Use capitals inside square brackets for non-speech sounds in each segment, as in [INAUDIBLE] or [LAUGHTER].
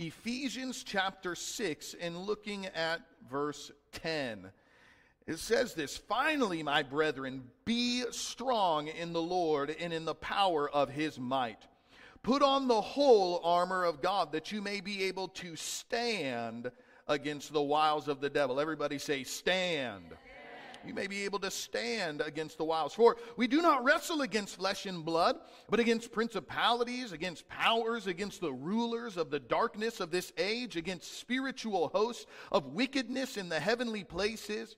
Ephesians chapter 6 and looking at verse 10. It says this Finally, my brethren, be strong in the Lord and in the power of his might. Put on the whole armor of God that you may be able to stand against the wiles of the devil. Everybody say, Stand you may be able to stand against the wiles. For we do not wrestle against flesh and blood, but against principalities, against powers, against the rulers of the darkness of this age, against spiritual hosts of wickedness in the heavenly places.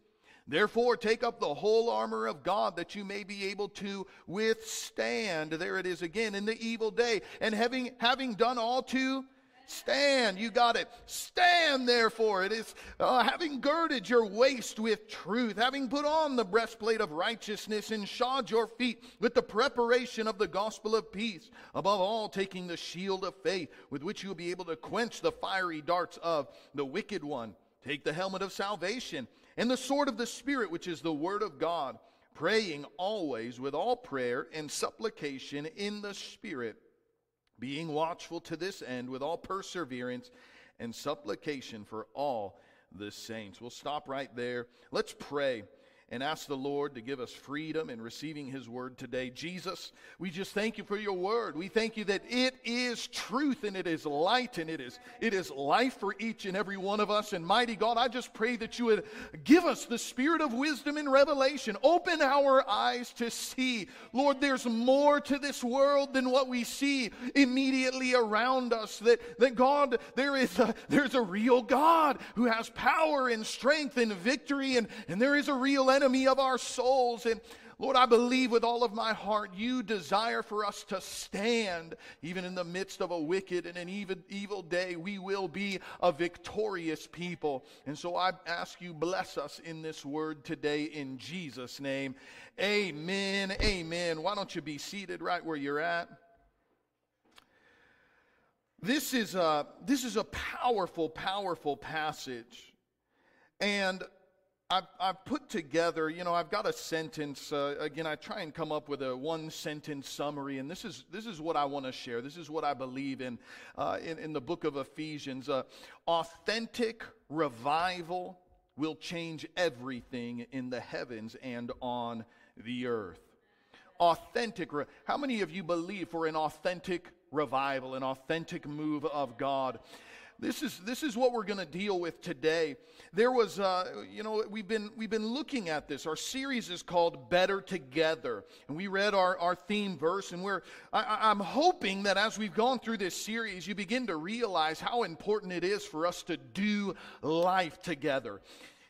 Therefore, take up the whole armor of God that you may be able to withstand. There it is again in the evil day. And having, having done all to Stand, you got it. Stand, therefore. It is uh, having girded your waist with truth, having put on the breastplate of righteousness, and shod your feet with the preparation of the gospel of peace. Above all, taking the shield of faith, with which you'll be able to quench the fiery darts of the wicked one. Take the helmet of salvation and the sword of the Spirit, which is the word of God, praying always with all prayer and supplication in the Spirit being watchful to this end with all perseverance and supplication for all the saints. We'll stop right there. Let's pray and ask the Lord to give us freedom in receiving His word today. Jesus, we just thank you for your word. We thank you that it is truth and it is light and it is, it is life for each and every one of us. And mighty God, I just pray that you would give us the spirit of wisdom and revelation. Open our eyes to see. Lord, there's more to this world than what we see immediately around us. That, that God, there is a, there's a real God who has power and strength and victory, and, and there is a real enemy enemy of our souls. And Lord, I believe with all of my heart you desire for us to stand even in the midst of a wicked and an evil, evil day. We will be a victorious people. And so I ask you, bless us in this word today in Jesus' name. Amen. Amen. Why don't you be seated right where you're at? This is a, this is a powerful, powerful passage. And I've, I've put together, you know, I've got a sentence. Uh, again, I try and come up with a one sentence summary, and this is, this is what I want to share. This is what I believe in, uh, in, in the book of Ephesians. Uh, authentic revival will change everything in the heavens and on the earth. Authentic. Re- How many of you believe for an authentic revival, an authentic move of God? This is, this is what we're going to deal with today. There was, uh, you know, we've been, we've been looking at this. Our series is called Better Together. And we read our, our theme verse, and we're, I, I'm hoping that as we've gone through this series, you begin to realize how important it is for us to do life together.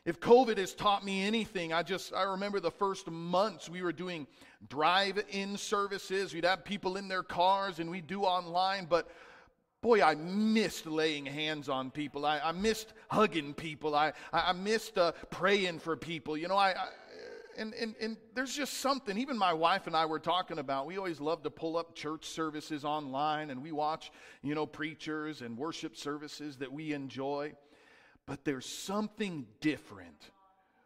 If COVID has taught me anything, I just, I remember the first months we were doing drive in services. We'd have people in their cars and we'd do online, but Boy, I missed laying hands on people. I, I missed hugging people. I, I missed uh, praying for people. You know, I, I and, and, and there's just something, even my wife and I were talking about. We always love to pull up church services online and we watch, you know, preachers and worship services that we enjoy. But there's something different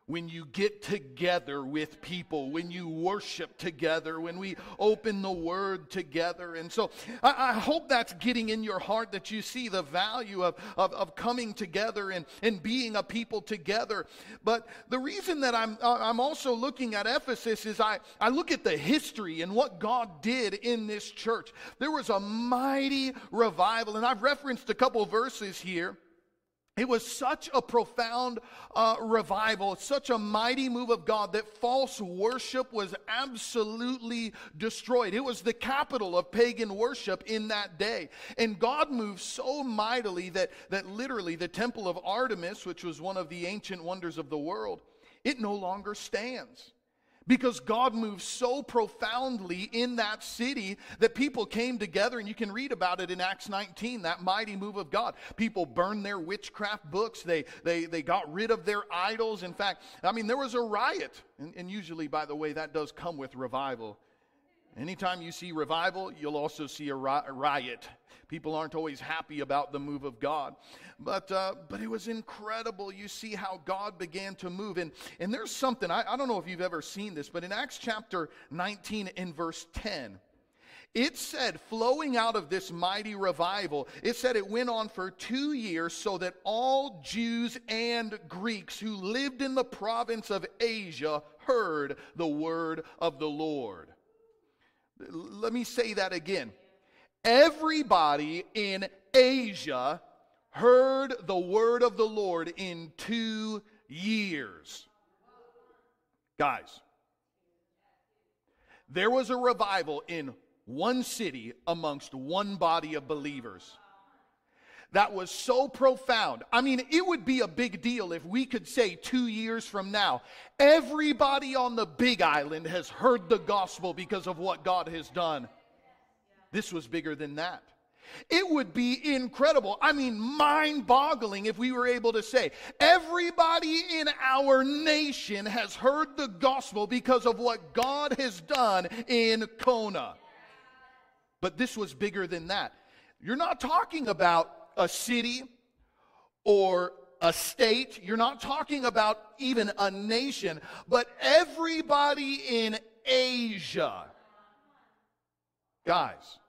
when you get together with people, when you worship together, when we open the Word together. And so I, I, hope that's getting in your heart that you see the value of, of, of, coming together and, and being a people together. But the reason that I'm, uh, I'm also looking at Ephesus is I, I look at the history and what God did in this church. There was a mighty revival, and I've referenced a couple verses here. It was such a profound uh, revival, such a mighty move of God that false worship was absolutely destroyed. It was the capital of pagan worship in that day. And God moved so mightily that, that literally the temple of Artemis, which was one of the ancient wonders of the world, it no longer stands because God moved so profoundly in that city that people came together, and you can read about it in Acts 19, that mighty move of God. People burned their witchcraft books, they, they, they got rid of their idols. In fact, I mean, there was a riot, and, and usually, by the way, that does come with revival. Anytime you see revival, you'll also see a riot. People aren't always happy about the move of God. But, uh, but it was incredible. You see how God began to move. And, and there's something, I, I don't know if you've ever seen this, but in Acts chapter 19 in verse 10, It said, flowing out of this mighty revival, it said it went on for two years so that all Jews and Greeks who lived in the province of Asia heard the word of the Lord. Let me say that again. Everybody in Asia heard the word of the Lord in two years. Guys, there was a revival in one city amongst one body of believers. That was so profound. I mean, it would be a big deal if we could say two years from now, everybody on the big island has heard the gospel because of what God has done. This was bigger than that. It would be incredible. I mean, mind boggling if we were able to say, everybody in our nation has heard the gospel because of what God has done in Kona. But this was bigger than that. You're not talking about a city or a state. You're not talking about even a nation, but everybody in Asia. Guys,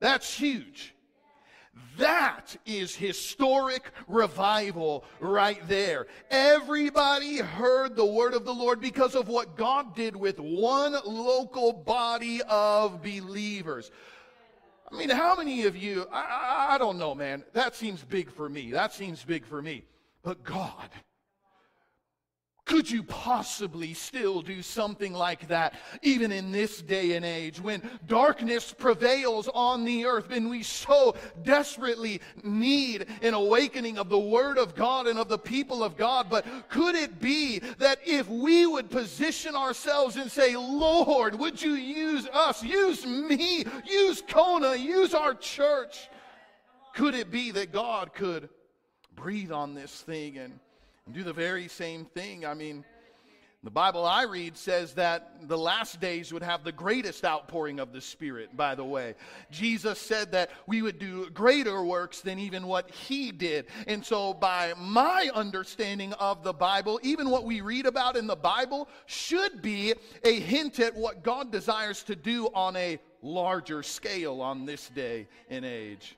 that's huge. That is historic revival right there. Everybody heard the word of the Lord because of what God did with one local body of believers. I mean, how many of you, I, I, don't know, man, that seems big for me. That seems big for me. But God, could you possibly still do something like that even in this day and age when darkness prevails on the earth and we so desperately need an awakening of the Word of God and of the people of God? But could it be that if we would position ourselves and say, Lord, would you use us, use me, use Kona, use our church? Could it be that God could breathe on this thing and do the very same thing. I mean, the Bible I read says that the last days would have the greatest outpouring of the Spirit, by the way. Jesus said that we would do greater works than even what He did. And so, by my understanding of the Bible, even what we read about in the Bible should be a hint at what God desires to do on a larger scale on this day and age.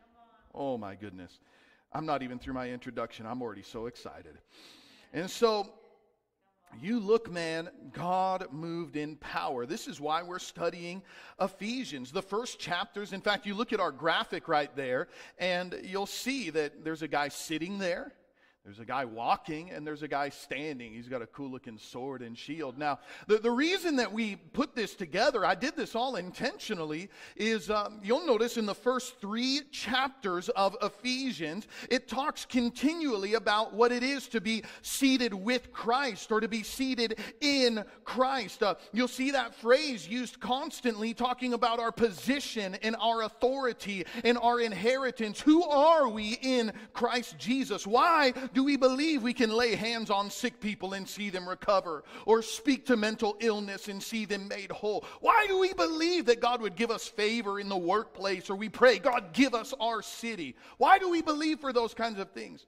Oh, my goodness. I'm not even through my introduction. I'm already so excited. And so you look, man, God moved in power. This is why we're studying Ephesians. The first chapters, in fact, you look at our graphic right there, and you'll see that there's a guy sitting there. There's a guy walking and there's a guy standing. He's got a cool looking sword and shield. Now, the, the reason that we put this together, I did this all intentionally, is um, you'll notice in the first three chapters of Ephesians, it talks continually about what it is to be seated with Christ or to be seated in Christ. Uh, you'll see that phrase used constantly talking about our position and our authority and our inheritance. Who are we in Christ Jesus? Why? Do we believe we can lay hands on sick people and see them recover or speak to mental illness and see them made whole? Why do we believe that God would give us favor in the workplace or we pray, God, give us our city? Why do we believe for those kinds of things?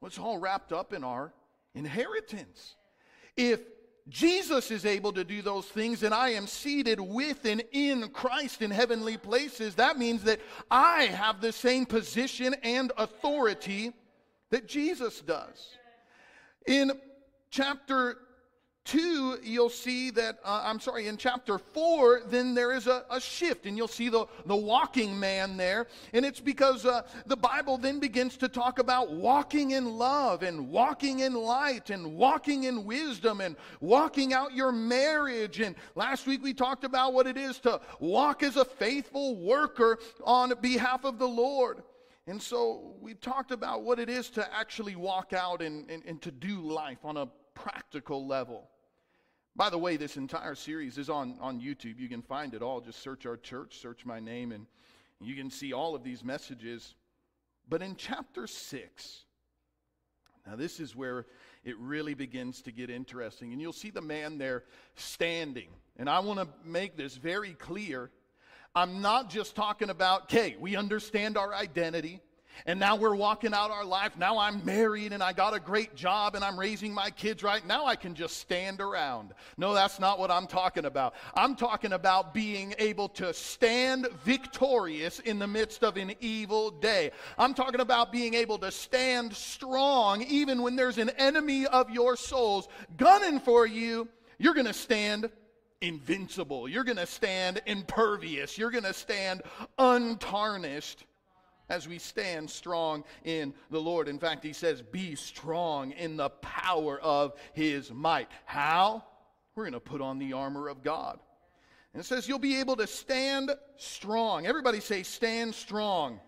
Well, it's all wrapped up in our inheritance. If Jesus is able to do those things, and I am seated with and in Christ in heavenly places. That means that I have the same position and authority that Jesus does. In chapter 2, you'll see that, uh, I'm sorry, in chapter 4, then there is a, a, shift, and you'll see the, the walking man there. And it's because uh, the Bible then begins to talk about walking in love, and walking in light, and walking in wisdom, and walking out your marriage. And last week we talked about what it is to walk as a faithful worker on behalf of the Lord. And so we've talked about what it is to actually walk out and, and, and, to do life on a practical level. By the way, this entire series is on, on YouTube. You can find it all. Just search our church, search my name, and you can see all of these messages. But in chapter 6, now this is where it really begins to get interesting. And you'll see the man there standing. And I want to make this very clear I'm not just talking about, okay, we understand our identity and now we're walking out our life. Now I'm married and I got a great job and I'm raising my kids right. Now I can just stand around. No, that's not what I'm talking about. I'm talking about being able to stand victorious in the midst of an evil day. I'm talking about being able to stand strong even when there's an enemy of your souls gunning for you. You're going to stand invincible. You're going to stand impervious. You're going to stand untarnished as we stand strong in the Lord. In fact, he says, Be strong in the power of his might. How? We're going to put on the armor of God. And it says, You'll be able to stand strong. Everybody say, Stand strong.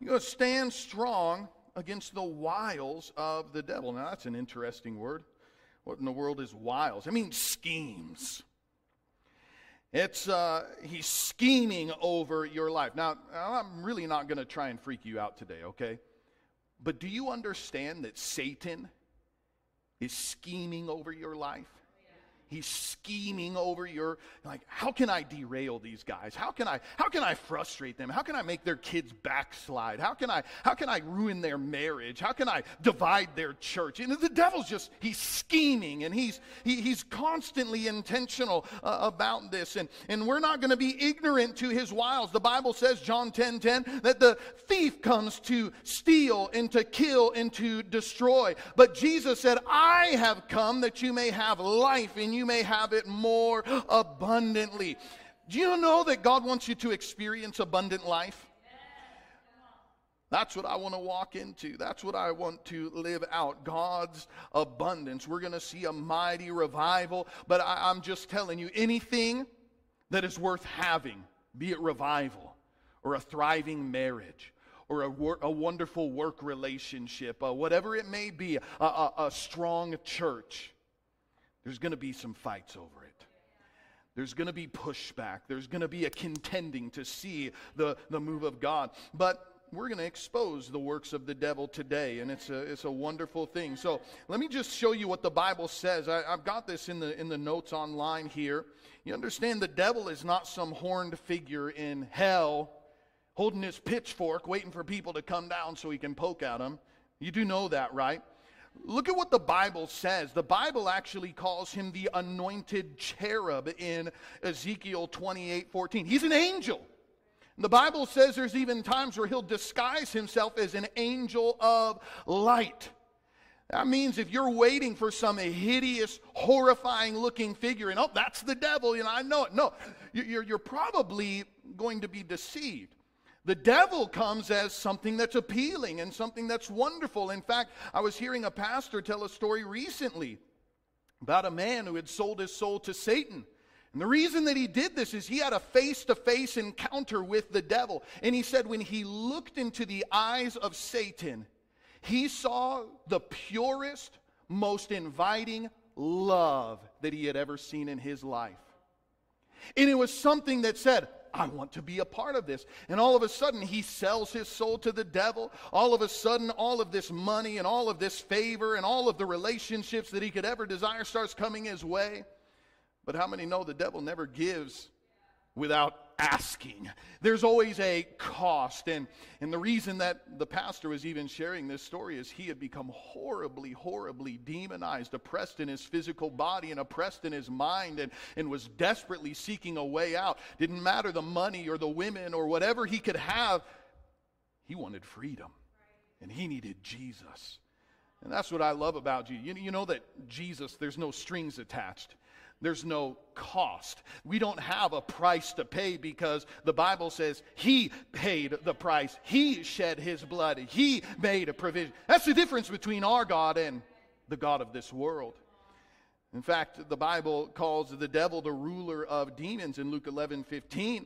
You're going to stand strong against the wiles of the devil. Now, that's an interesting word. What in the world is wiles? I mean, schemes. It's uh, he's scheming over your life. Now, I'm really not going to try and freak you out today, okay? But do you understand that Satan is scheming over your life? He's scheming over your like how can I derail these guys? How can I how can I frustrate them? How can I make their kids backslide? How can I how can I ruin their marriage? How can I divide their church? And the devil's just he's scheming and he's he, he's constantly intentional uh, about this and and we're not going to be ignorant to his wiles. The Bible says John 10:10 10, 10, that the thief comes to steal and to kill and to destroy. But Jesus said, "I have come that you may have life in you you may have it more abundantly. Do you know that God wants you to experience abundant life? That's what I want to walk into. That's what I want to live out. God's abundance. We're going to see a mighty revival, but I, am just telling you anything that is worth having, be it revival or a thriving marriage or a, wor- a wonderful work relationship, uh, whatever it may be, a, a, a strong church there's going to be some fights over it. There's going to be pushback. There's going to be a contending to see the, the move of God. But we're going to expose the works of the devil today, and it's a, it's a wonderful thing. So let me just show you what the Bible says. I, I've got this in the, in the notes online here. You understand the devil is not some horned figure in hell holding his pitchfork, waiting for people to come down so he can poke at them. You do know that, right? Look at what the Bible says. The Bible actually calls him the anointed cherub in Ezekiel 28 14. He's an angel. The Bible says there's even times where he'll disguise himself as an angel of light. That means if you're waiting for some hideous, horrifying looking figure, and oh, that's the devil, you know, I know it. No, you're, you're probably going to be deceived. The devil comes as something that's appealing and something that's wonderful. In fact, I was hearing a pastor tell a story recently about a man who had sold his soul to Satan. And the reason that he did this is he had a face to face encounter with the devil. And he said, when he looked into the eyes of Satan, he saw the purest, most inviting love that he had ever seen in his life. And it was something that said, I want to be a part of this. And all of a sudden, he sells his soul to the devil. All of a sudden, all of this money and all of this favor and all of the relationships that he could ever desire starts coming his way. But how many know the devil never gives without asking. There's always a cost. And, and the reason that the pastor was even sharing this story is he had become horribly, horribly demonized, oppressed in his physical body and oppressed in his mind, and, and was desperately seeking a way out. Didn't matter the money or the women or whatever he could have, he wanted freedom. And he needed Jesus. And that's what I love about you. You, you know that Jesus, there's no strings attached. There's no cost. We don't have a price to pay because the Bible says He paid the price. He shed His blood. He made a provision. That's the difference between our God and the God of this world. In fact, the Bible calls the devil the ruler of demons in Luke 11 15.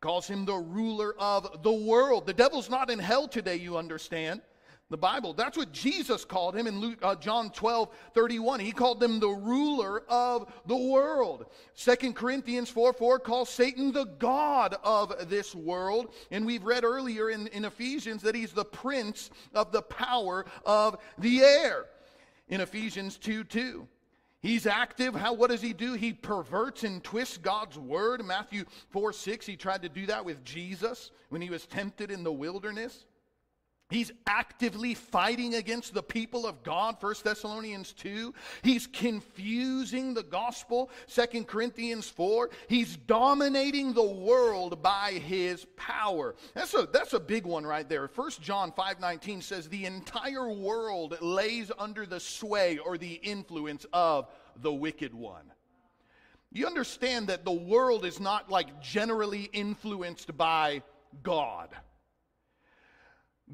Calls him the ruler of the world. The devil's not in hell today, you understand the Bible. That's what Jesus called him in Luke, uh, John 12, 31. He called them the ruler of the world. Second Corinthians 4, 4 calls Satan the God of this world. And we've read earlier in, in Ephesians that he's the prince of the power of the air. In Ephesians 2, 2. He's active. How, what does he do? He perverts and twists God's word. Matthew 4 6, he tried to do that with Jesus when he was tempted in the wilderness. He's actively fighting against the people of God, 1 Thessalonians 2. He's confusing the gospel, 2 Corinthians 4. He's dominating the world by his power. That's a, that's a big one right there. 1 John 5.19 says, the entire world lays under the sway or the influence of the wicked one. You understand that the world is not like generally influenced by God.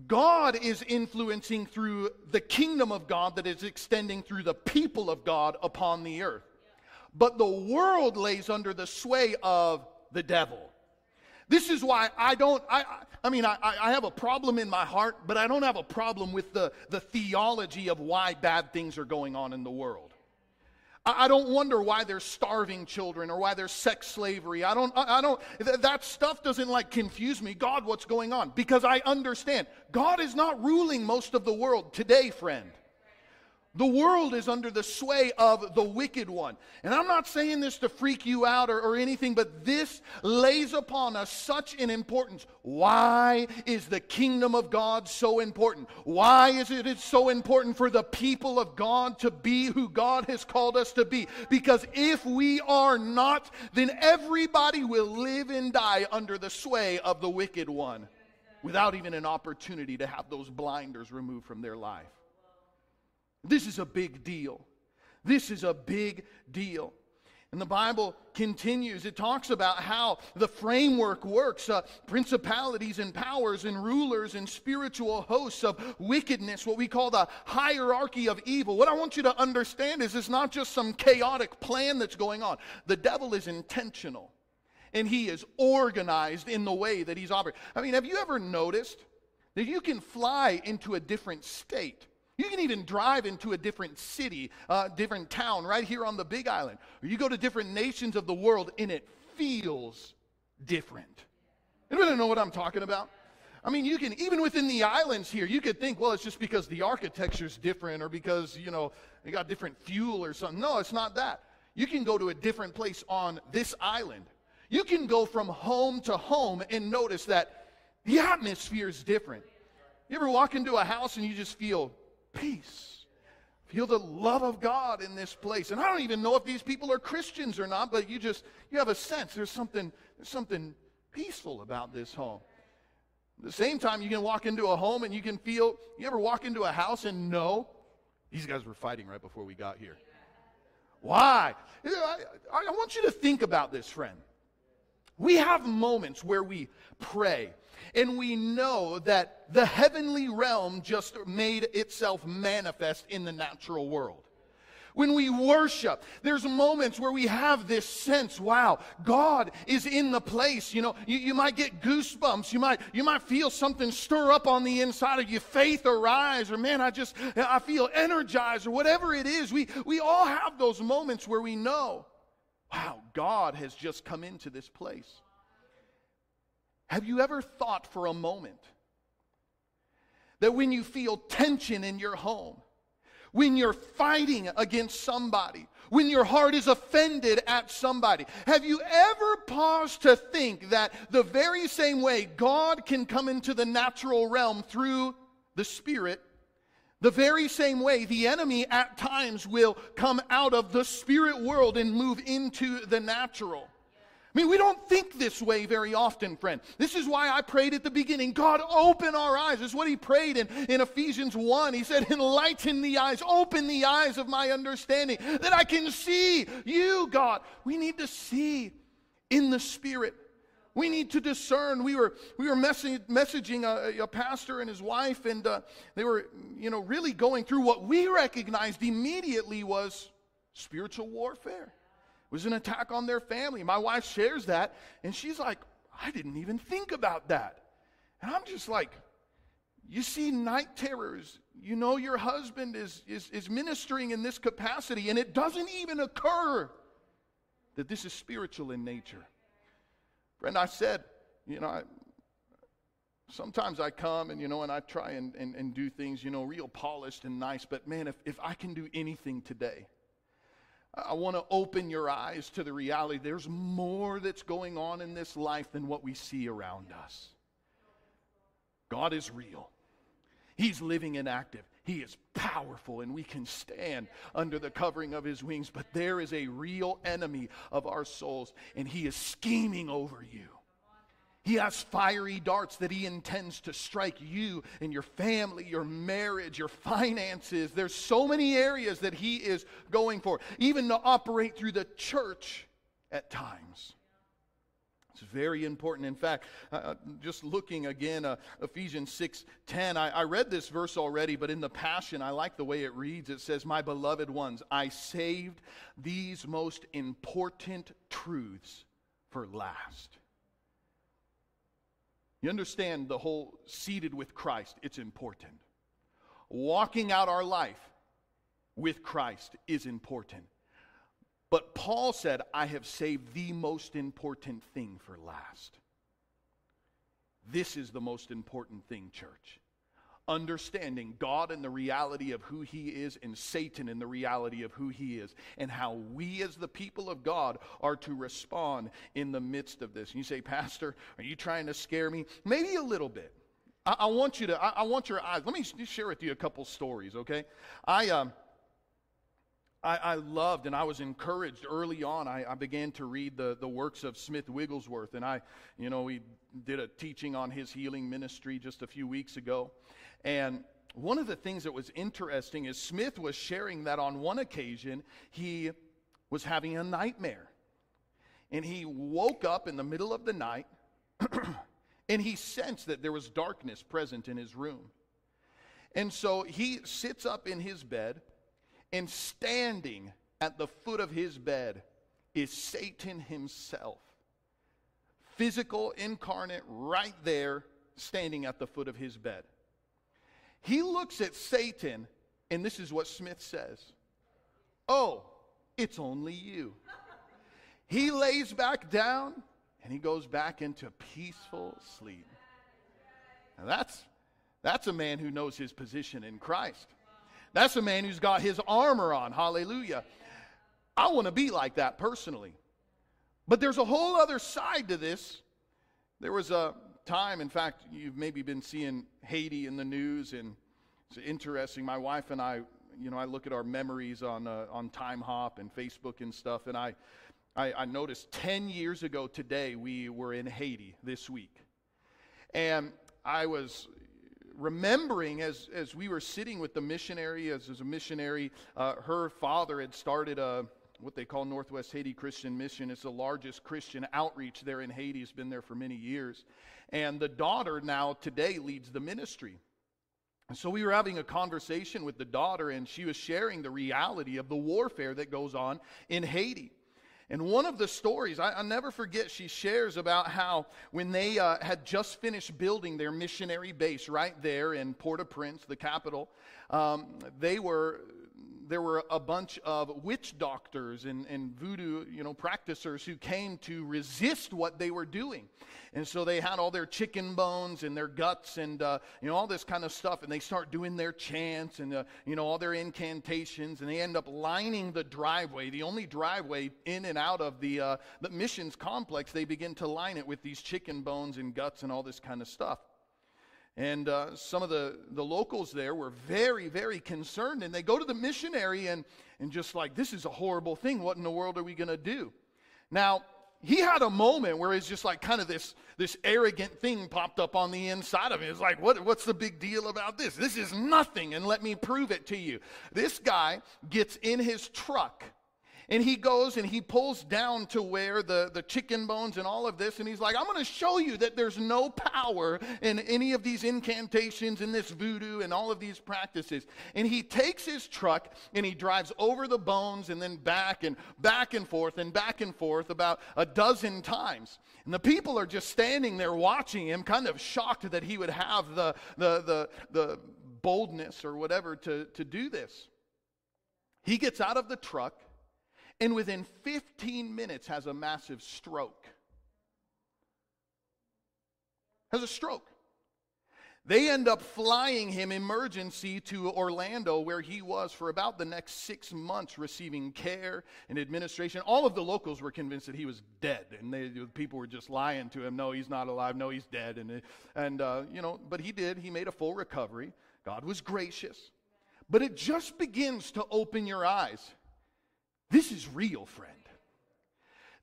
God is influencing through the kingdom of God that is extending through the people of God upon the earth. But the world lays under the sway of the devil. This is why I don't, I, I mean, I, I have a problem in my heart, but I don't have a problem with the, the theology of why bad things are going on in the world. I don't wonder why there's starving children or why there's sex slavery. I don't, I don't, that stuff doesn't like confuse me. God, what's going on? Because I understand God is not ruling most of the world today, friend. The world is under the sway of the wicked one. And I'm not saying this to freak you out or, or, anything, but this lays upon us such an importance. Why is the kingdom of God so important? Why is it so important for the people of God to be who God has called us to be? Because if we are not, then everybody will live and die under the sway of the wicked one without even an opportunity to have those blinders removed from their life. This is a big deal. This is a big deal. And the Bible continues. It talks about how the framework works uh, principalities and powers and rulers and spiritual hosts of wickedness, what we call the hierarchy of evil. What I want you to understand is it's not just some chaotic plan that's going on, the devil is intentional and he is organized in the way that he's operating. I mean, have you ever noticed that you can fly into a different state? You can even drive into a different city, a uh, different town right here on the Big Island. Or you go to different nations of the world and it feels different. Anybody know what I'm talking about? I mean, you can, even within the islands here, you could think, well, it's just because the architecture's different or because, you know, they got different fuel or something. No, it's not that. You can go to a different place on this island. You can go from home to home and notice that the atmosphere is different. You ever walk into a house and you just feel peace. Feel the love of God in this place. And I don't even know if these people are Christians or not, but you just you have a sense there's something there's something peaceful about this home. At the same time, you can walk into a home and you can feel. You ever walk into a house and know these guys were fighting right before we got here? Why? I, I want you to think about this, friend. We have moments where we pray and we know that the heavenly realm just made itself manifest in the natural world. When we worship, there's moments where we have this sense, wow, God is in the place. You know, you, you might get goosebumps. You might, you might feel something stir up on the inside of you, faith arise, or man, I just, I feel energized, or whatever it is. We, we all have those moments where we know, wow, God has just come into this place. Have you ever thought for a moment that when you feel tension in your home, when you're fighting against somebody, when your heart is offended at somebody, have you ever paused to think that the very same way God can come into the natural realm through the Spirit, the very same way the enemy at times will come out of the spirit world and move into the natural? I mean, we don't think this way very often, friend. This is why I prayed at the beginning God, open our eyes. This is what he prayed in, in Ephesians 1. He said, Enlighten the eyes, open the eyes of my understanding, that I can see you, God. We need to see in the Spirit. We need to discern. We were, we were messaging a, a pastor and his wife, and uh, they were, you know, really going through what we recognized immediately was spiritual warfare was an attack on their family. My wife shares that, and she's like, I didn't even think about that. And I'm just like, you see night terrors. You know your husband is, is, is ministering in this capacity, and it doesn't even occur that this is spiritual in nature. Friend, I said, you know, I, sometimes I come and, you know, and I try and, and, and do things, you know, real polished and nice, but man, if, if I can do anything today, I want to open your eyes to the reality there's more that's going on in this life than what we see around us. God is real. He's living and active. He is powerful, and we can stand under the covering of his wings. But there is a real enemy of our souls, and he is scheming over you. He has fiery darts that he intends to strike you and your family, your marriage, your finances. There's so many areas that he is going for, even to operate through the church at times. It's very important. In fact, uh, uh just looking again, uh, Ephesians 6 10, I, I read this verse already, but in the Passion, I like the way it reads. It says, My beloved ones, I saved these most important truths for last. You understand the whole seated with Christ, it's important. Walking out our life with Christ is important. But Paul said, I have saved the most important thing for last. This is the most important thing, church understanding God and the reality of who He is, and Satan and the reality of who He is, and how we as the people of God are to respond in the midst of this. And you say, Pastor, are you trying to scare me? Maybe a little bit. I, I want you to, I, I, want your eyes. Let me share with you a couple stories, okay? I, um, I, I, loved and I was encouraged early on. I, I, began to read the, the works of Smith Wigglesworth, and I, you know, we did a teaching on his healing ministry just a few weeks ago. And one of the things that was interesting is Smith was sharing that on one occasion he was having a nightmare. And he woke up in the middle of the night [CLEARS THROAT] and he sensed that there was darkness present in his room. And so he sits up in his bed, and standing at the foot of his bed is Satan himself. Physical, incarnate, right there, standing at the foot of his bed. He looks at Satan, and this is what Smith says Oh, it's only you. He lays back down and he goes back into peaceful sleep. Now that's, that's a man who knows his position in Christ. That's a man who's got his armor on. Hallelujah. I want to be like that personally. But there's a whole other side to this. There was a time. In fact, you've maybe been seeing Haiti in the news, and it's interesting. My wife and I, you know, I look at our memories on uh, on Timehop and Facebook and stuff, and I, I, I noticed 10 years ago today we were in Haiti this week, and I was remembering as, as we were sitting with the missionary, as, as a missionary, uh, her father had started a, what they call Northwest Haiti Christian Mission. It's the largest Christian outreach there in Haiti, has been there for many years. And the daughter now today leads the ministry. And so we were having a conversation with the daughter, and she was sharing the reality of the warfare that goes on in Haiti. And one of the stories, I, will never forget, she shares about how when they uh, had just finished building their missionary base right there in Port au Prince, the capital, um, they were there were a bunch of witch doctors and, and voodoo, you know, practitioners who came to resist what they were doing. And so they had all their chicken bones and their guts and, uh, you know, all this kind of stuff. And they start doing their chants and, uh, you know, all their incantations. And they end up lining the driveway, the only driveway in and out of the, uh, the missions complex. They begin to line it with these chicken bones and guts and all this kind of stuff. And uh, some of the, the locals there were very, very concerned. And they go to the missionary and, and just like, this is a horrible thing. What in the world are we going to do? Now, he had a moment where it's just like kind of this, this arrogant thing popped up on the inside of him. It's like, what, what's the big deal about this? This is nothing, and let me prove it to you. This guy gets in his truck and he goes and he pulls down to where the, the chicken bones and all of this, and he's like, I'm going to show you that there's no power in any of these incantations and this voodoo and all of these practices. And he takes his truck and he drives over the bones and then back and back and forth and back and forth about a dozen times. And the people are just standing there watching him, kind of shocked that he would have the, the, the, the boldness or whatever to, to do this. He gets out of the truck and within 15 minutes has a massive stroke. Has a stroke. They end up flying him emergency to Orlando, where he was for about the next six months receiving care and administration. All of the locals were convinced that he was dead, and they, people were just lying to him. No, he's not alive. No, he's dead. And, and uh, you know, but he did. He made a full recovery. God was gracious. But it just begins to open your eyes. This is real, friend.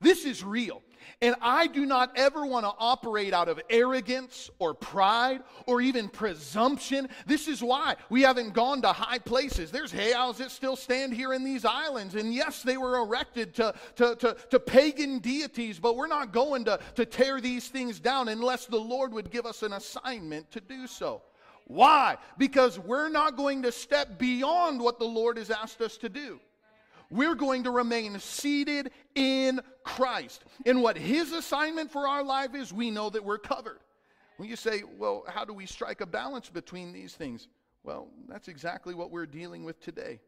This is real. And I do not ever want to operate out of arrogance or pride or even presumption. This is why we haven't gone to high places. There's heiaus that still stand here in these islands. And yes, they were erected to, to, to, to pagan deities, but we're not going to, to tear these things down unless the Lord would give us an assignment to do so. Why? Because we're not going to step beyond what the Lord has asked us to do we're going to remain seated in Christ. And what His assignment for our life is, we know that we're covered. When you say, well, how do we strike a balance between these things? Well, that's exactly what we're dealing with today.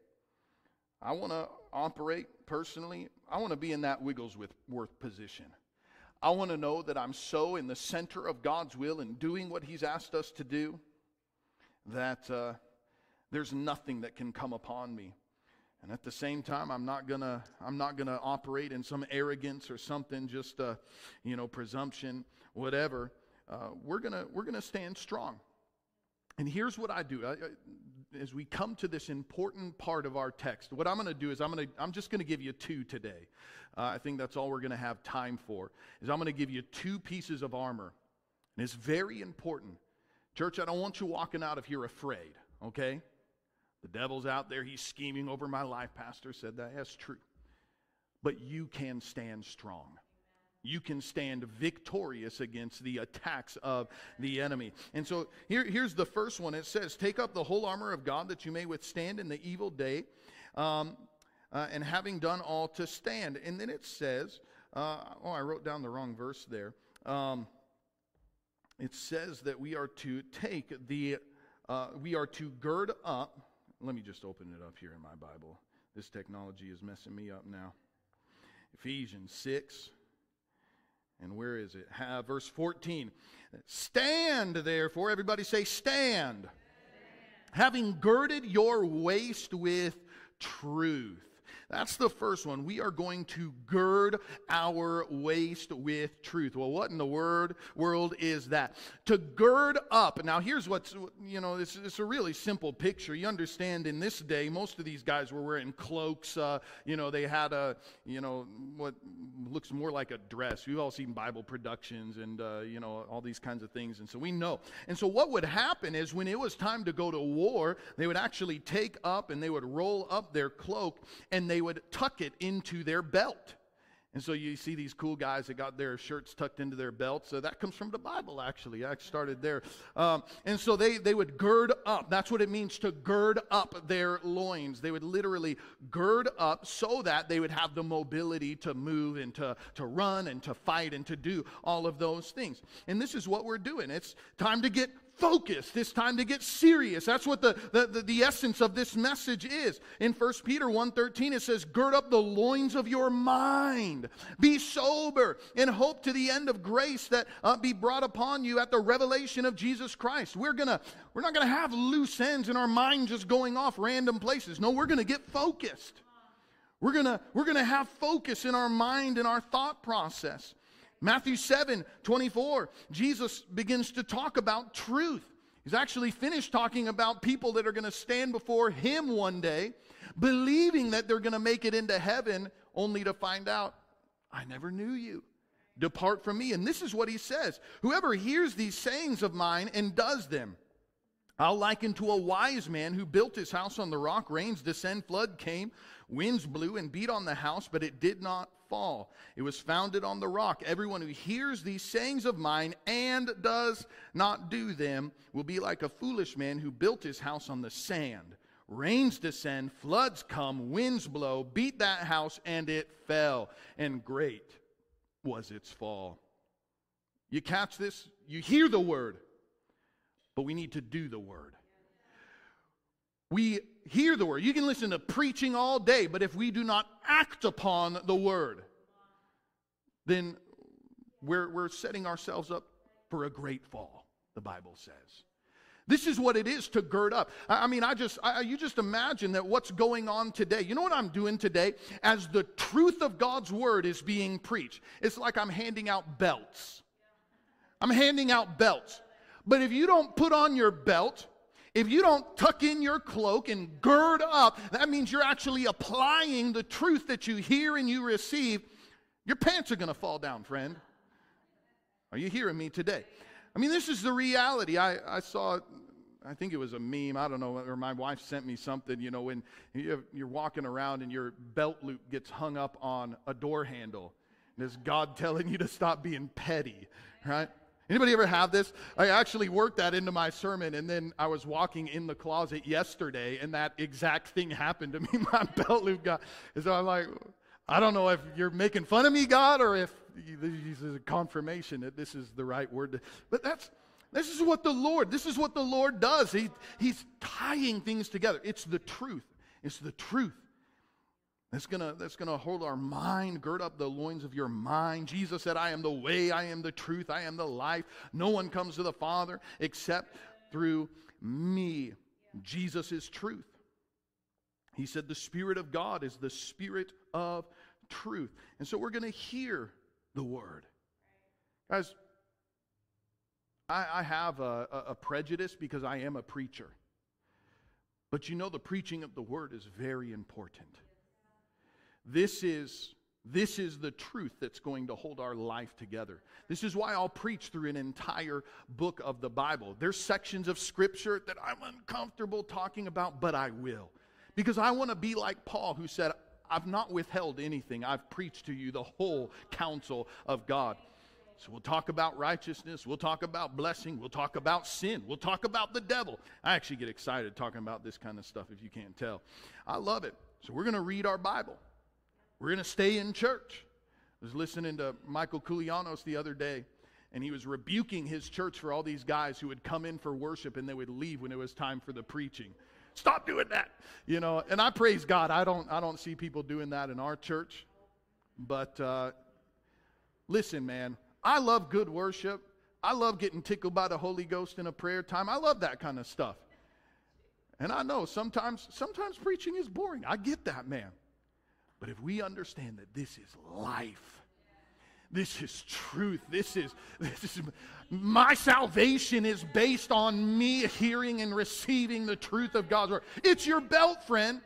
I want to operate personally, I want to be in that Wigglesworth position. I want to know that I'm so in the center of God's will and doing what He's asked us to do that uh, there's nothing that can come upon me. And at the same time, I'm not gonna I'm not gonna operate in some arrogance or something, just you know, presumption, whatever. Uh, we're gonna we're gonna stand strong. And here's what I do. I, as we come to this important part of our text, what I'm going to do is I'm going to I'm just going to give you two today. Uh, I think that's all we're going to have time for. Is I'm going to give you two pieces of armor, and it's very important. Church, I don't want you walking out of here afraid. Okay, the devil's out there, he's scheming over my life. Pastor said that. That's true. But you can stand strong. You can stand victorious against the attacks of the enemy. And so here, here's the first one. It says, Take up the whole armor of God that you may withstand in the evil day, um, uh, and having done all to stand. And then it says, uh, Oh, I wrote down the wrong verse there. Um, it says that we are to take the, uh, we are to gird up let me just open it up here in my Bible. This technology is messing me up now. Ephesians 6. And where is it? Verse 14. Stand, therefore. Everybody say, stand. stand. Having girded your waist with truth that's the first one. We are going to gird our waist with truth. Well, what in the word world is that? To gird up. Now, here's what's, you know, it's, it's a really simple picture. You understand in this day, most of these guys were wearing cloaks. Uh, you know, they had a, you know, what looks more like a dress. We've all seen Bible productions and, uh, you know, all these kinds of things. And so we know. And so what would happen is when it was time to go to war, they would actually take up and they would roll up their cloak and they would tuck it into their belt. And so you see these cool guys that got their shirts tucked into their belts. So that comes from the Bible, actually. I started there. Um, and so they, they would gird up. That's what it means to gird up their loins. They would literally gird up so that they would have the mobility to move and to, to run and to fight and to do all of those things. And this is what we're doing. It's time to get focused. It's time to get serious. That's what the, the, the, the, essence of this message is. In 1 Peter 1.13 it says, Gird up the loins of your mind. Be sober and hope to the end of grace that uh, be brought upon you at the revelation of Jesus Christ. We're gonna we're not gonna have loose ends in our mind just going off random places. No, we're gonna get focused. We're gonna we're gonna have focus in our mind and our thought process. Matthew 7 24, Jesus begins to talk about truth. He's actually finished talking about people that are going to stand before him one day, believing that they're going to make it into heaven, only to find out, I never knew you. Depart from me. And this is what he says Whoever hears these sayings of mine and does them, I'll liken to a wise man who built his house on the rock. Rains descend, flood came, winds blew and beat on the house, but it did not fall. It was founded on the rock. Everyone who hears these sayings of mine and does not do them will be like a foolish man who built his house on the sand. Rains descend, floods come, winds blow, beat that house, and it fell. And great was its fall. You catch this? You hear the word, but we need to do the word. We hear the word. You can listen to preaching all day, but if we do not act upon the word, then we're, we're setting ourselves up for a great fall, the Bible says. This is what it is to gird up. I mean, I just, I, you just imagine that what's going on today. You know what I'm doing today? As the truth of God's word is being preached, it's like I'm handing out belts. I'm handing out belts. But if you don't put on your belt, if you don't tuck in your cloak and gird up, that means you're actually applying the truth that you hear and you receive. Your pants are going to fall down, friend. Are you hearing me today? I mean, this is the reality. I, I saw, I think it was a meme, I don't know, or my wife sent me something, you know, when you're walking around and your belt loop gets hung up on a door handle. And it's God [LAUGHS] telling you to stop being petty, right? Anybody ever have this? I actually worked that into my sermon, and then I was walking in the closet yesterday, and that exact thing happened to me. [LAUGHS] My belt loop got, and so I'm like, I don't know if you're making fun of me, God, or if this is a confirmation that this is the right word. To, but that's this is what the Lord. This is what the Lord does. He, he's tying things together. It's the truth. It's the truth. That's gonna, that's gonna hold our mind, gird up the loins of your mind. Jesus said, I am the way, I am the truth, I am the life. No one comes to the Father except through me. Jesus is truth. He said, The Spirit of God is the Spirit of truth. And so we're to hear the Word. Guys, I, I have a, a, prejudice because I am a preacher. But you know, the preaching of the Word is very important. This is. This is the truth that's going to hold our life together. This is why I'll preach through an entire book of the Bible. There's sections of scripture that I'm uncomfortable talking about, but I will. Because I want to be like Paul, who said, I've not withheld anything. I've preached to you the whole counsel of God. So we'll talk about righteousness. We'll talk about blessing. We'll talk about sin. We'll talk about the devil. I actually get excited talking about this kind of stuff, if you can't tell. I love it. So we're going to read our Bible. We're going to stay in church. I was listening to Michael Koulianos the other day, and he was rebuking his church for all these guys who would come in for worship and they would leave when it was time for the preaching. Stop doing that. You know, and I praise God. I don't I don't see people doing that in our church. But uh, listen, man, I love good worship. I love getting tickled by the Holy Ghost in a prayer time. I love that kind of stuff. And I know sometimes sometimes preaching is boring. I get that, man. But if we understand that this is life, this is truth. This is, this is my salvation is based on me hearing and receiving the truth of God's word. It's your belt, friend.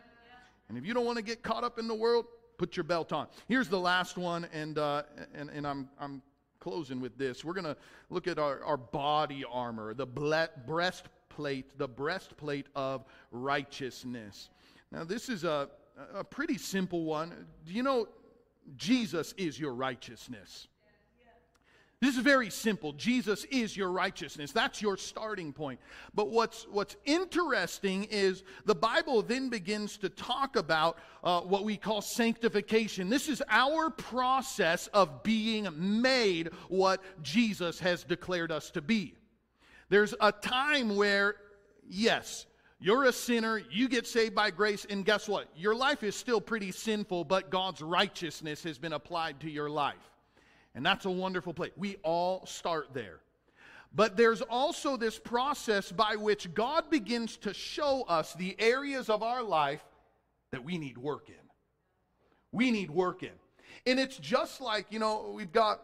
And if you don't want to get caught up in the world, put your belt on. Here's the last one, and uh, and, and I'm I'm closing with this. We're going to look at our, our body armor, the ble- breastplate, the breastplate of righteousness. Now, this is a, a pretty simple one. Do you know Jesus is your righteousness. This is very simple. Jesus is your righteousness. That's your starting point. But what's, what's interesting is the Bible then begins to talk about uh, what we call sanctification. This is our process of being made what Jesus has declared us to be. There's a time where, yes, you're a sinner, you get saved by grace, and guess what? Your life is still pretty sinful, but God's righteousness has been applied to your life. And that's a wonderful place. We all start there. But there's also this process by which God begins to show us the areas of our life that we need work in. We need work in. And it's just like, you know, we've got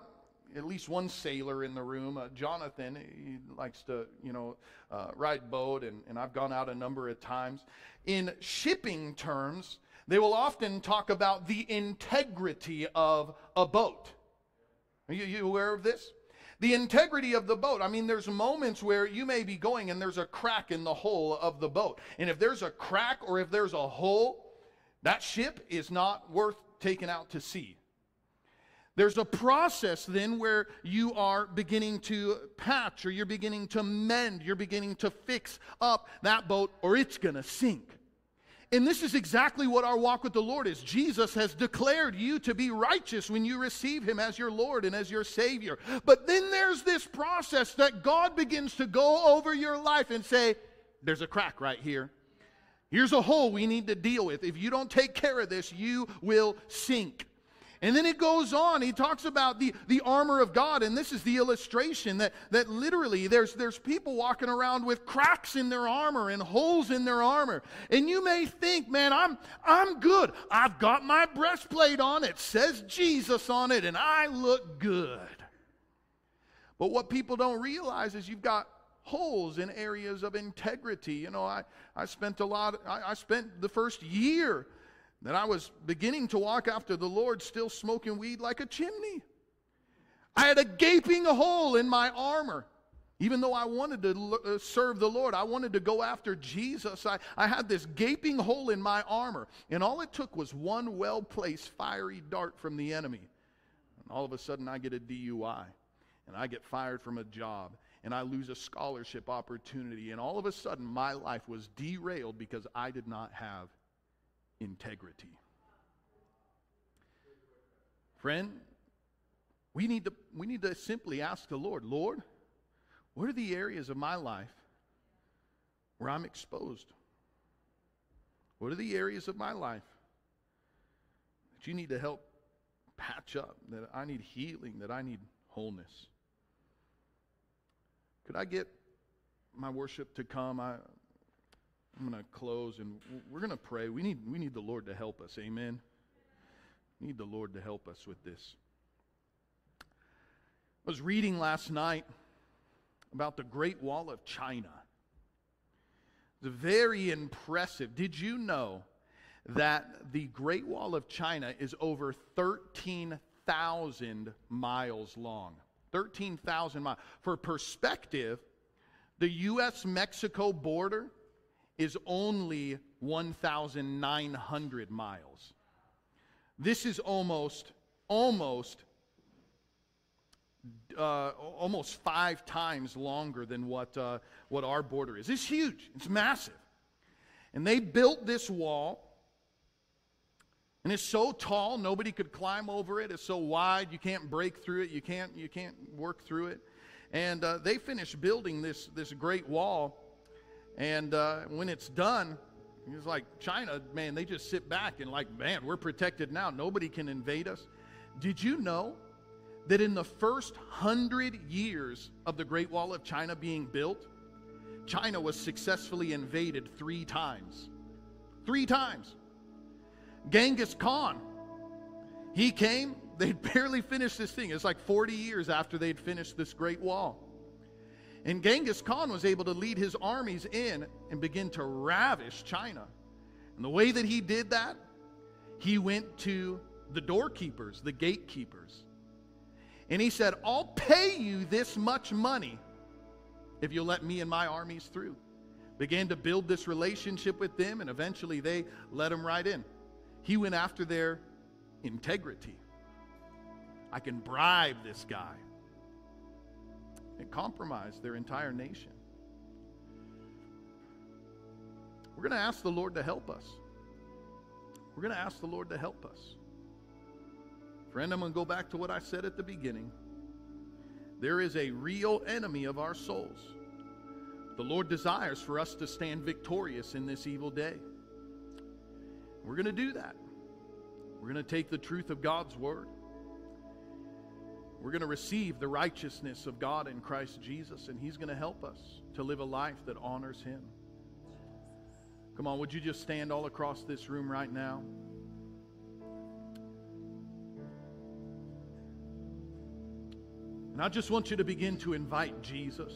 at least one sailor in the room. Uh, Jonathan, he likes to, you know, uh, ride boat, and, and I've gone out a number of times. In shipping terms, they will often talk about the integrity of a boat. Are you, you aware of this? The integrity of the boat. I mean, there's moments where you may be going and there's a crack in the hull of the boat. And if there's a crack or if there's a hole, that ship is not worth taking out to sea. There's a process then where you are beginning to patch or you're beginning to mend, you're beginning to fix up that boat or it's going to sink. And this is exactly what our walk with the Lord is. Jesus has declared you to be righteous when you receive Him as your Lord and as your Savior. But then there's this process that God begins to go over your life and say, There's a crack right here. Here's a hole we need to deal with. If you don't take care of this, you will sink. And then it goes on. He talks about the, the armor of God, and this is the illustration that, that literally there's, there's people walking around with cracks in their armor and holes in their armor. And you may think, man, I'm, I'm good. I've got my breastplate on. It says Jesus on it, and I look good. But what people don't realize is you've got holes in areas of integrity. You know, I, I spent a lot, I, I spent the first year that I was beginning to walk after the Lord, still smoking weed like a chimney. I had a gaping hole in my armor. Even though I wanted to uh, serve the Lord, I wanted to go after Jesus, I, I had this gaping hole in my armor. And all it took was one well placed fiery dart from the enemy. And all of a sudden, I get a DUI, and I get fired from a job, and I lose a scholarship opportunity. And all of a sudden, my life was derailed because I did not have integrity. Friend, we need to, we need to simply ask the Lord, Lord, what are the areas of my life where I'm exposed? What are the areas of my life that you need to help patch up, that I need healing, that I need wholeness? Could I get my worship to come? I, I'm going to close and we're going to pray. We need, we need the Lord to help us. Amen. Need the Lord to help us with this. I was reading last night about the Great Wall of China. It's very impressive. Did you know that the Great Wall of China is over 13,000 miles long? 13,000 miles. For perspective, the U.S. Mexico border is only 1,900 miles. This is almost, almost, uh, almost five times longer than what, uh, what our border is. It's huge, it's massive. And they built this wall. And it's so tall, nobody could climb over it. It's so wide, you can't break through it. You can't, you can't work through it. And uh, they finished building this, this great wall and uh, when it's done, he's like, China, man, they just sit back and, like, man, we're protected now. Nobody can invade us. Did you know that in the first hundred years of the Great Wall of China being built, China was successfully invaded three times? Three times. Genghis Khan, he came, [LAUGHS] they'd barely finished this thing. It's like 40 years after they'd finished this Great Wall. And Genghis Khan was able to lead his armies in and begin to ravish China. And the way that he did that, he went to the doorkeepers, the gatekeepers. And he said, I'll pay you this much money if you'll let me and my armies through. Began to build this relationship with them, and eventually they let him right in. He went after their integrity. I can bribe this guy and compromised their entire nation. We're going to ask the Lord to help us. We're going to ask the Lord to help us. Friend, I'm going to go back to what I said at the beginning. There is a real enemy of our souls. The Lord desires for us to stand victorious in this evil day. We're going to do that. We're going to take the truth of God's word. We're going to receive the righteousness of God in Christ Jesus, and He's going to help us to live a life that honors Him. Come on, would you just stand all across this room right now? And I just want you to begin to invite Jesus.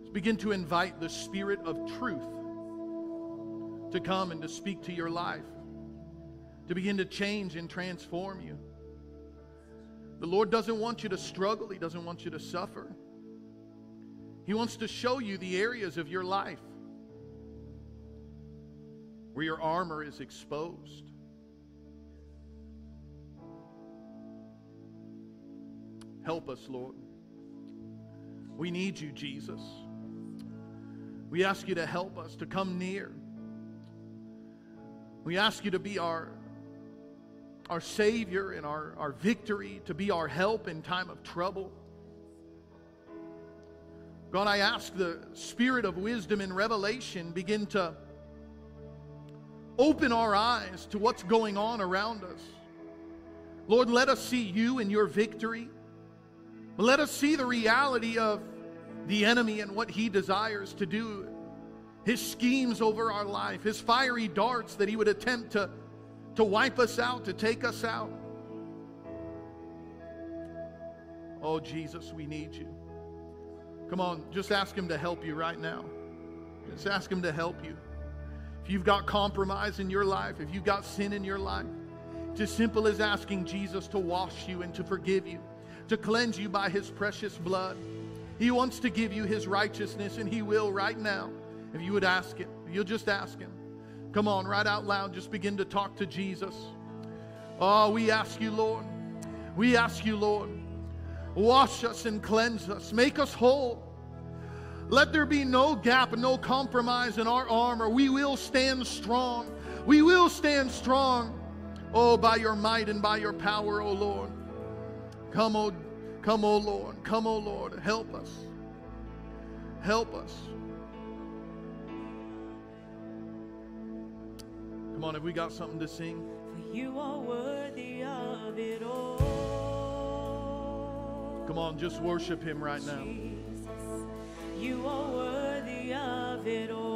Let's begin to invite the Spirit of truth to come and to speak to your life, to begin to change and transform you. The Lord doesn't want you to struggle, He doesn't want you to suffer. He wants to show you the areas of your life where your armor is exposed. Help us, Lord. We need you, Jesus. We ask you to help us, to come near. We ask you to be our our Savior and our, our victory, to be our help in time of trouble. God, I ask the spirit of wisdom and revelation begin to open our eyes to what's going on around us. Lord, let us see you and your victory. Let us see the reality of the enemy and what he desires to do, his schemes over our life, his fiery darts that he would attempt to, to wipe us out, to take us out. Oh, Jesus, we need you. Come on, just ask him to help you right now. Just ask him to help you. If you've got compromise in your life, if you've got sin in your life, it's as simple as asking Jesus to wash you and to forgive you, to cleanse you by his precious blood. He wants to give you his righteousness, and he will right now. If you would ask him, you'll just ask him. Come on, right out loud, just begin to talk to Jesus. Oh, we ask you, Lord. We ask you, Lord. Wash us and cleanse us. Make us whole. Let there be no gap no compromise in our armor. We will stand strong. We will stand strong. Oh, by your might and by your power, oh Lord. Come, oh, come, oh Lord. Come, oh Lord. Help us. Help us. Come on, have we got something to sing? For you are worthy of it all. Come on, just worship him right now. Jesus, you are worthy of it all.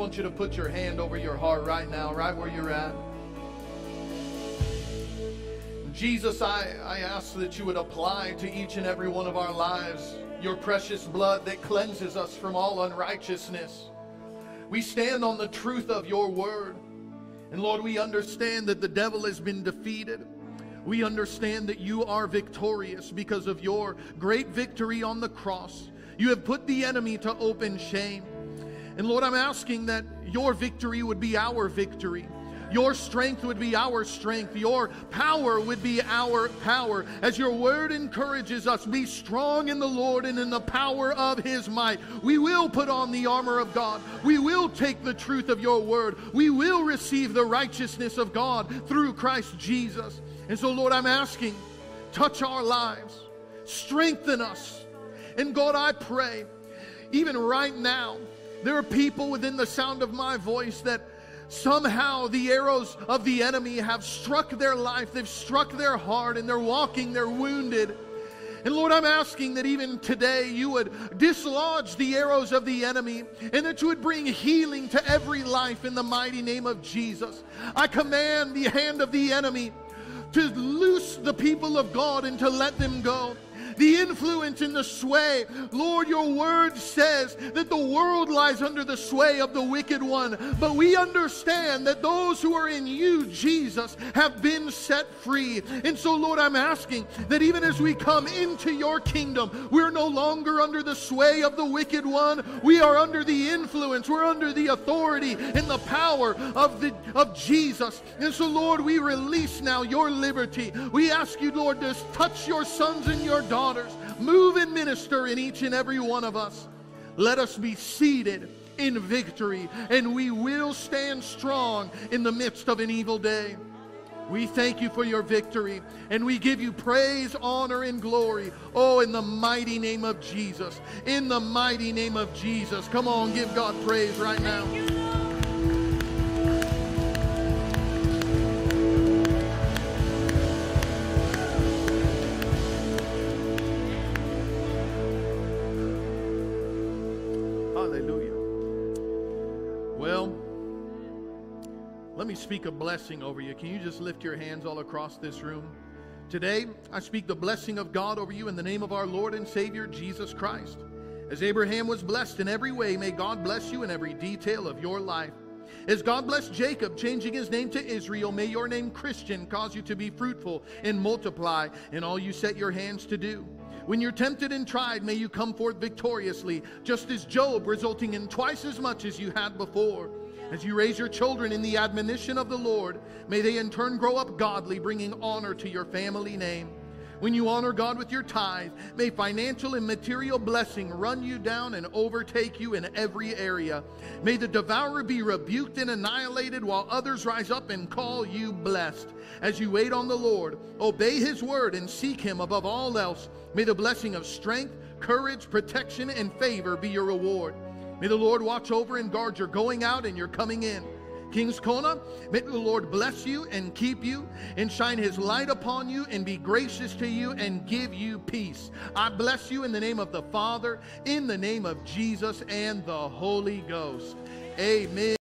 Want you to put your hand over your heart right now, right where you're at. Jesus, I, I ask that you would apply to each and every one of our lives your precious blood that cleanses us from all unrighteousness. We stand on the truth of your word. And Lord, we understand that the devil has been defeated. We understand that you are victorious because of your great victory on the cross. You have put the enemy to open shame. And Lord, I'm asking that your victory would be our victory. Your strength would be our strength. Your power would be our power. As your word encourages us, be strong in the Lord and in the power of his might. We will put on the armor of God. We will take the truth of your word. We will receive the righteousness of God through Christ Jesus. And so, Lord, I'm asking, touch our lives, strengthen us. And God, I pray, even right now, there are people within the sound of my voice that somehow the arrows of the enemy have struck their life, they've struck their heart, and they're walking, they're wounded. And Lord, I'm asking that even today you would dislodge the arrows of the enemy and that you would bring healing to every life in the mighty name of Jesus. I command the hand of the enemy to loose the people of God and to let them go the influence and the sway. Lord, your word says that the world lies under the sway of the wicked one. But we understand that those who are in you, Jesus, have been set free. And so, Lord, I'm asking that even as we come into your kingdom, we're no longer under the sway of the wicked one. We are under the influence, we're under the authority and the power of, the, of Jesus. And so, Lord, we release now your liberty. We ask you, Lord, to touch your sons and your daughters Move and minister in each and every one of us. Let us be seated in victory, and we will stand strong in the midst of an evil day. We thank you for your victory, and we give you praise, honor, and glory. Oh, in the mighty name of Jesus. In the mighty name of Jesus. Come on, give God praise right now. Me speak a blessing over you. Can you just lift your hands all across this room? Today, I speak the blessing of God over you in the name of our Lord and Savior, Jesus Christ. As Abraham was blessed in every way, may God bless you in every detail of your life. As God blessed Jacob, changing his name to Israel, may your name Christian cause you to be fruitful and multiply in all you set your hands to do. When you're tempted and tried, may you come forth victoriously, just as Job, resulting in twice as much as you had before. As you raise your children in the admonition of the Lord, may they in turn grow up godly, bringing honor to your family name. When you honor God with your tithe, may financial and material blessing run you down and overtake you in every area. May the devourer be rebuked and annihilated while others rise up and call you blessed. As you wait on the Lord, obey his word and seek him above all else. May the blessing of strength, courage, protection, and favor be your reward. May the Lord watch over and guard your going out and your coming in. Kings Kona, may the Lord bless you and keep you and shine his light upon you and be gracious to you and give you peace. I bless you in the name of the Father, in the name of Jesus and the Holy Ghost. Amen.